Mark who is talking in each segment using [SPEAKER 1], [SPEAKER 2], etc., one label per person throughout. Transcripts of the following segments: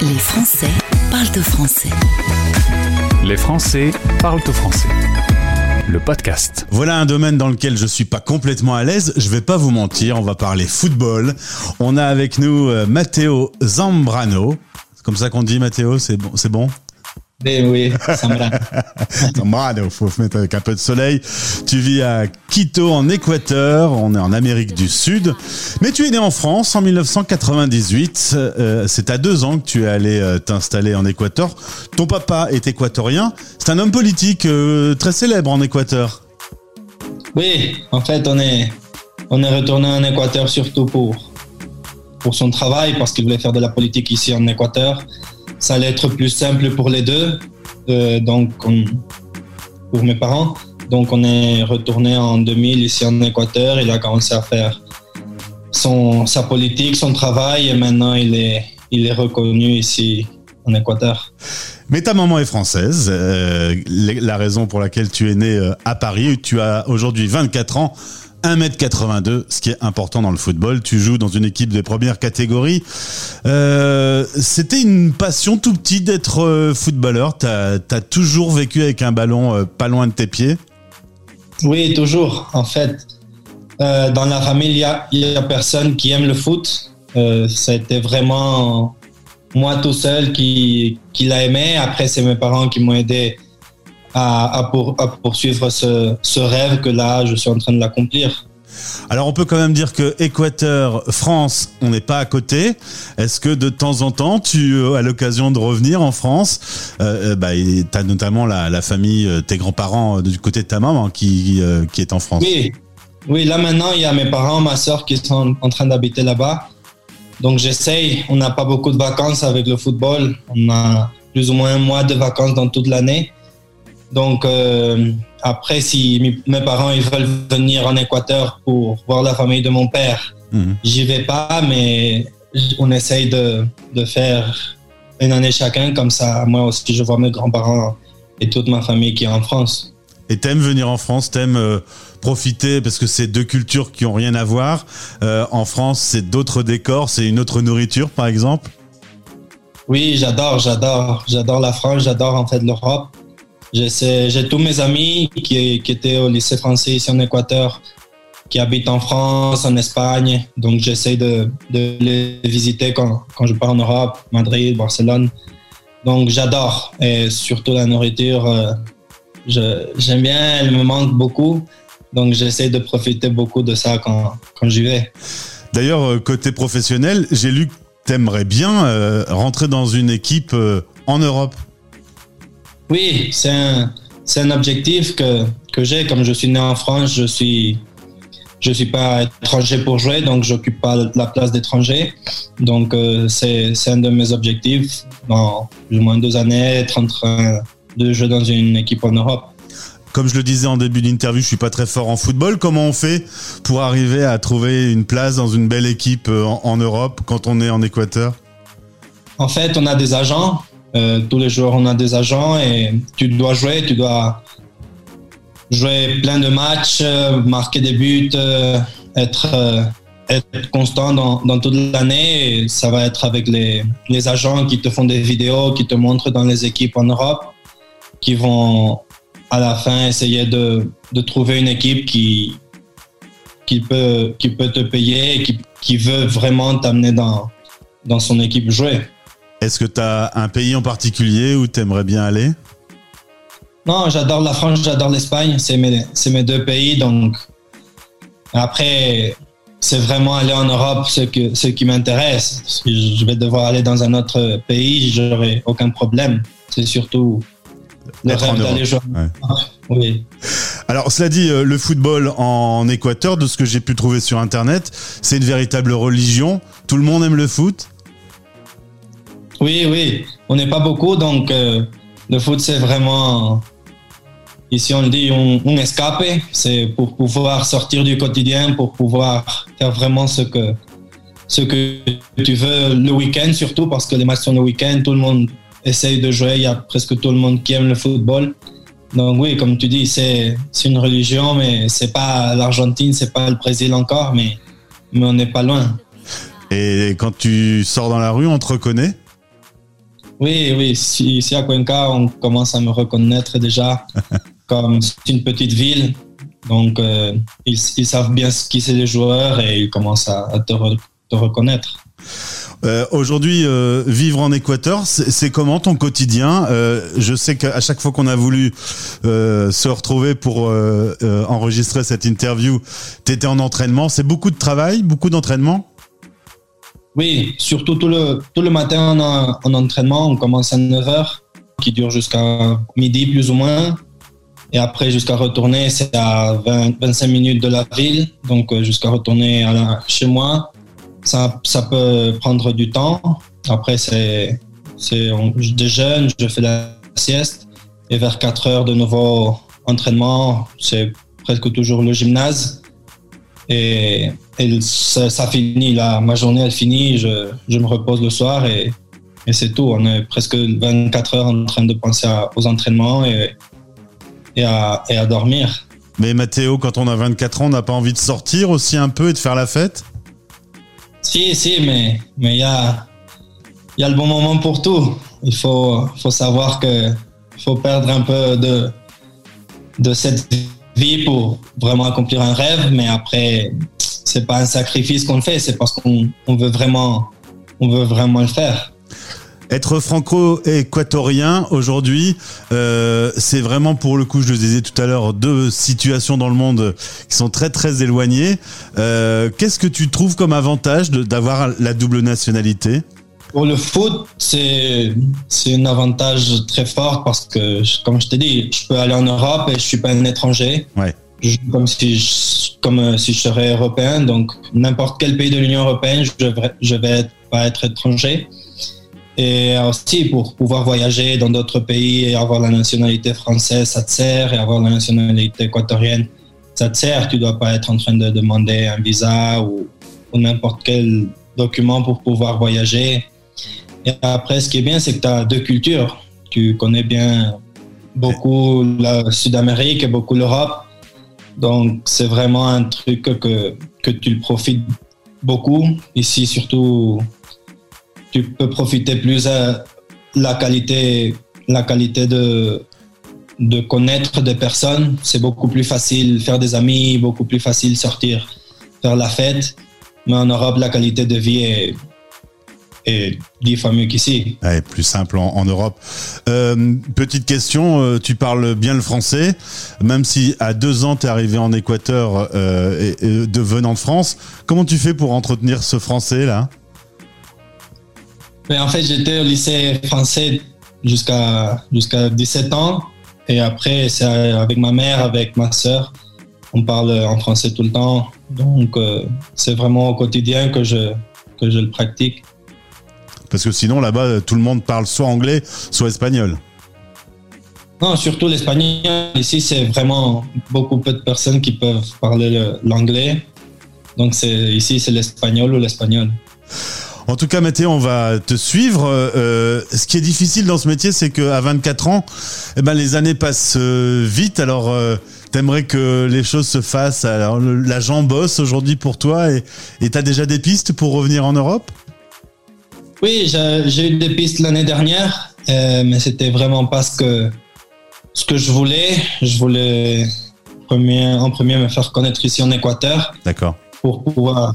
[SPEAKER 1] Les Français parlent au français.
[SPEAKER 2] Les Français parlent au français. Le podcast.
[SPEAKER 3] Voilà un domaine dans lequel je suis pas complètement à l'aise. Je vais pas vous mentir, on va parler football. On a avec nous euh, Matteo Zambrano. C'est comme ça qu'on dit Matteo, c'est bon, c'est bon?
[SPEAKER 4] Eh oui, Zambrano.
[SPEAKER 3] Zambrano, faut se mettre avec un peu de soleil. Tu vis à Quito en Équateur, on est en Amérique du Sud. Mais tu es né en France en 1998. Euh, c'est à deux ans que tu es allé euh, t'installer en Équateur. Ton papa est équatorien. C'est un homme politique euh, très célèbre en Équateur.
[SPEAKER 4] Oui, en fait, on est, on est retourné en Équateur surtout pour, pour son travail, parce qu'il voulait faire de la politique ici en Équateur. Ça allait être plus simple pour les deux, euh, donc on- pour mes parents. Donc on est retourné en 2000 ici en Équateur. Il a commencé à faire sa politique, son travail, et maintenant il est, il est reconnu ici en Équateur.
[SPEAKER 3] Mais ta maman est française, euh, la raison pour laquelle tu es né euh, à Paris. Tu as aujourd'hui 24 ans, 1m82, ce qui est important dans le football. Tu joues dans une équipe de première catégorie. Euh, C'était une passion tout petit d'être euh, footballeur. T'as as toujours vécu avec un ballon euh, pas loin de tes pieds?
[SPEAKER 4] Oui, toujours. En fait, euh, dans la famille, il y a, personne qui aime le foot. Euh, ça a vraiment moi tout seul qui, qui l'a aimé. Après, c'est mes parents qui m'ont aidé à, à, pour- à poursuivre ce, ce rêve que là, je suis en train de l'accomplir.
[SPEAKER 3] Alors on peut quand même dire que Équateur, France, on n'est pas à côté. Est-ce que de temps en temps, tu euh, as l'occasion de revenir en France? Euh, euh, bah, Tu as notamment la, la famille, tes grands-parents du côté de ta maman qui, qui est en France.
[SPEAKER 4] Oui, oui, là maintenant, il y a mes parents, ma soeur qui sont en train d'habiter là-bas. Donc j'essaye, on n'a pas beaucoup de vacances avec le football. On a plus ou moins un mois de vacances dans toute l'année. Donc euh, après, si mes parents ils veulent venir en Équateur pour voir la famille de mon père,
[SPEAKER 3] Mhm.
[SPEAKER 4] j'y vais pas, mais on essaye de, de faire une année chacun. Comme ça, moi aussi, je vois mes grands-parents et toute ma famille qui est en France.
[SPEAKER 3] Et t'aimes venir en France, t'aimes euh, profiter parce que c'est deux cultures qui ont rien à voir. Euh, en France, c'est d'autres décors, c'est une autre nourriture, par exemple.
[SPEAKER 4] Oui, j'adore, j'adore. J'adore la France, j'adore en fait l'Europe. J'ai tous mes amis qui, qui étaient au lycée français ici en Équateur, qui habitent en France, en Espagne. Donc j'essaie de, de les visiter quand, quand je pars en Europe, Madrid, Barcelone. Donc j'adore. Et surtout la nourriture, euh, j'aime bien, elle me manque beaucoup. Donc j'essaie de profiter beaucoup de ça quand, quand j'y vais.
[SPEAKER 3] D'ailleurs, euh, côté professionnel, j'ai lu que t'aimerais bien euh, rentrer dans une équipe en Europe.
[SPEAKER 4] Oui, c'est un, c'est un objectif que, que j'ai. Comme je suis né en France, je suis, je suis pas étranger pour jouer, donc j'occupe pas la place d'étranger. Donc euh, c'est, c'est un de mes objectifs dans plus ou moins deux années, être en train de jouer dans une équipe en Europe.
[SPEAKER 3] Comme je le disais en début d'interview, je suis pas très fort en football. Comment on fait pour arriver à trouver une place dans une belle équipe euh, en, en Europe quand on est en Équateur?
[SPEAKER 4] En fait, on a des agents. Euh, tous les jours, on a des agents et tu dois jouer, tu dois jouer plein de matchs, euh, marquer des buts, euh, être, être constant dans, dans toute l'année. Ça va être avec les, les agents qui te font des vidéos, qui te montrent dans les équipes en Europe, qui vont à la fin essayer de, de trouver une équipe qui, qui, peut, qui peut te payer qui, qui veut vraiment t'amener dans, dans son équipe jouer.
[SPEAKER 3] Est-ce que tu as un pays en particulier où tu aimerais bien aller?
[SPEAKER 4] Non, j'adore la France, j'adore l'Espagne. C'est mes, deux pays. Donc, après, c'est vraiment aller en Europe ce, que, ce qui m'intéresse. Si je vais devoir aller dans un autre pays, j'aurai aucun problème. C'est surtout le rêve d'aller jouer.
[SPEAKER 3] Ouais.
[SPEAKER 4] Oui.
[SPEAKER 3] Alors, cela dit, euh, le football en Équateur, de ce que j'ai pu trouver sur Internet, c'est une véritable religion. Tout le monde aime le foot.
[SPEAKER 4] Oui, oui. On n'est pas beaucoup, donc euh, le foot, c'est vraiment. Ici, on le dit, on, on escape. C'est pour pouvoir sortir du quotidien, pour pouvoir faire vraiment ce que, ce que tu veux le week-end, surtout parce que les matchs sont le week-end. Tout le monde essaye de jouer. Il y a presque tout le monde qui aime le football. Donc, oui, comme tu dis, c'est c'est une religion, mais c'est pas l'Argentine, c'est pas le Brésil encore, mais, mais on n'est pas loin.
[SPEAKER 3] Et quand tu sors dans la rue, on te reconnaît?
[SPEAKER 4] Oui, oui. Ici, à Cuenca, on commence à me reconnaître déjà comme c'est une petite ville. Donc, euh, ils, savent bien qui c'est les joueurs et ils commencent à, te, reconnaître.
[SPEAKER 3] Euh, aujourd'hui, euh, vivre en Équateur, c'est comment ton quotidien? Je sais qu'à chaque fois qu'on a voulu se retrouver pour enregistrer cette interview, tu étais en entraînement. C'est beaucoup de travail, beaucoup d'entraînement?
[SPEAKER 4] Oui, surtout tout le, tout le matin en, en entraînement. On commence à 9h, qui dure jusqu'à midi plus ou moins. Et après, jusqu'à retourner, c'est à 20, 25 minutes de la ville. Donc, euh, jusqu'à retourner chez moi, ça, ça peut prendre du temps. Après, c'est, c'est, je déjeune, je fais la sieste. Et vers 4 heures de nouveau entraînement, c'est presque toujours le gymnase. Et, et ça, ça, finit, là, ma journée, elle finit, je, je me repose le soir et, et c'est tout. On est presque 24 heures en train de penser aux entraînements et, et à, dormir.
[SPEAKER 3] Mais Mathéo, quand on a 24 ans, on n'a pas envie de sortir aussi un peu et de faire la fête?
[SPEAKER 4] Si, si, mais il mais y, a, y a le bon moment pour tout. Il faut, faut savoir qu'il faut perdre un peu de, de cette vie pour vraiment accomplir un rêve, mais après, c'est pas un sacrifice qu'on fait, c'est parce qu'on on veut vraiment, on veut vraiment le faire.
[SPEAKER 3] Être franco-équatorien aujourd'hui, euh, c'est vraiment pour le coup, je le disais tout à l'heure, deux situations dans le monde qui sont très très éloignées. Euh, Qu'est-ce que tu trouves comme avantage d'avoir la double nationalité?
[SPEAKER 4] Pour le foot, c'est c'est un avantage très fort parce que, comme je t'ai dit, je peux aller en Europe et je suis pas un étranger.
[SPEAKER 3] Ouais.
[SPEAKER 4] comme si je, comme si je serais européen. Donc n'importe quel pays de l'Union européenne, je vais je vais pas être étranger. Et aussi pour pouvoir voyager dans d'autres pays et avoir la nationalité française, ça te sert, et avoir la nationalité équatorienne, ça te sert. Tu dois pas être en train de demander un visa ou, n'importe quel document pour pouvoir voyager. Et après, ce qui est bien, c'est que tu as deux cultures. Tu connais bien beaucoup la Sud-Amérique et beaucoup l'Europe. Donc, c'est vraiment un truc que, tu profites beaucoup. Ici, surtout tu peux profiter plus de la qualité, la qualité de, de connaître des personnes. C'est beaucoup plus facile faire des amis, beaucoup plus facile sortir faire la fête. Mais en Europe, la qualité de vie est, est dix fois mieux qu'ici.
[SPEAKER 3] Ouais, plus simple en, Europe. Euh, petite question, euh, tu parles bien le français, même si à deux ans tu es arrivé en Équateur et, et de venant de France. Comment tu fais pour entretenir ce français là
[SPEAKER 4] mais en fait, j'étais au lycée français jusqu'à jusqu'à 17 ans. Et après, c'est avec ma mère, avec ma sœur. On parle en français tout le temps. Donc, euh, c'est vraiment au quotidien que je, que je le pratique.
[SPEAKER 3] Parce que sinon, là-bas, tout le monde parle soit anglais, soit espagnol.
[SPEAKER 4] Non, surtout l'espagnol. Ici, c'est vraiment beaucoup peu de personnes qui peuvent parler l'anglais. Donc, ici, c'est l'espagnol ou l'espagnol.
[SPEAKER 3] En tout cas, Mathieu, on va te suivre. Euh, ce qui est difficile dans ce métier, c'est qu'à 24 ans, eh ben, les années passent euh, vite. Alors, euh, t'aimerais que les choses se fassent. Alors, l'agent bosse aujourd'hui pour toi et tu as déjà des pistes pour revenir en Europe?
[SPEAKER 4] Oui, j'ai eu des pistes l'année dernière, mais c'était vraiment pas ce que, ce que je voulais. Je voulais premier, en premier me faire connaître ici en Équateur.
[SPEAKER 3] D'accord.
[SPEAKER 4] Pour pouvoir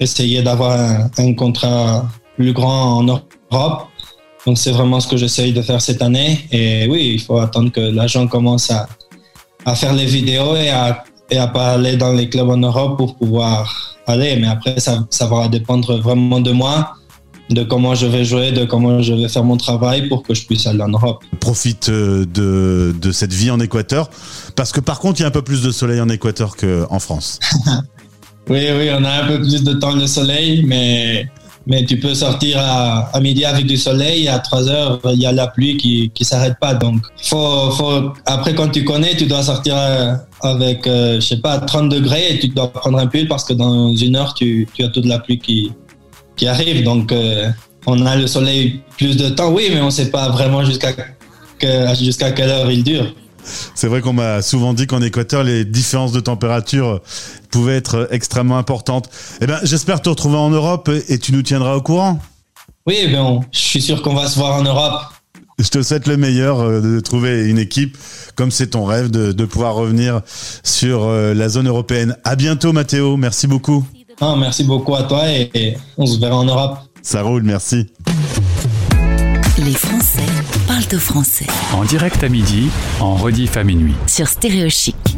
[SPEAKER 4] essayer d'avoir un, contrat plus grand en Europe. Donc c'est vraiment ce que j'essaye de faire cette année. Et oui, il faut attendre que l'agent commence à, à, faire les vidéos et à, et à parler dans les clubs en Europe pour pouvoir aller. Mais après, ça, ça va dépendre vraiment de moi de comment je vais jouer, de comment je vais faire mon travail pour que je puisse aller en Europe.
[SPEAKER 3] Profite euh, de, de cette vie en Équateur, parce que par contre, il y a un peu plus de soleil en Équateur qu'en France.
[SPEAKER 4] Oui, oui, on a un peu plus de temps le soleil, mais, mais tu peux sortir à, à midi avec du soleil et à 3 heures, il y a la pluie qui ne s'arrête pas. Donc, faut, faut, après, quand tu connais, tu dois sortir euh, avec, euh, je sais pas, 30 degrés et tu dois prendre un pull parce que dans une heure, tu, tu as toute la pluie qui, qui arrive. Donc, euh, on a le soleil plus de temps, oui, mais on ne sait pas vraiment jusqu'à jusqu'à quelle heure il dure.
[SPEAKER 3] C'est vrai qu'on m'a souvent dit qu'en Équateur, les différences de température pouvaient être extrêmement importantes. Eh ben, j'espère te retrouver en Europe et tu nous tiendras au courant.
[SPEAKER 4] Oui, ben, je suis sûr qu'on va se voir en Europe.
[SPEAKER 3] Je te souhaite le meilleur euh, de trouver une équipe comme c'est ton rêve de, de, pouvoir revenir sur euh, la zone européenne. À bientôt, Mathéo. Merci beaucoup.
[SPEAKER 4] Ah, merci beaucoup à toi et, et on se verra en Europe.
[SPEAKER 3] Ça roule, merci.
[SPEAKER 1] Les Français parlent au français.
[SPEAKER 2] En direct à midi, en rediff à minuit.
[SPEAKER 1] Sur Stéréo Chic.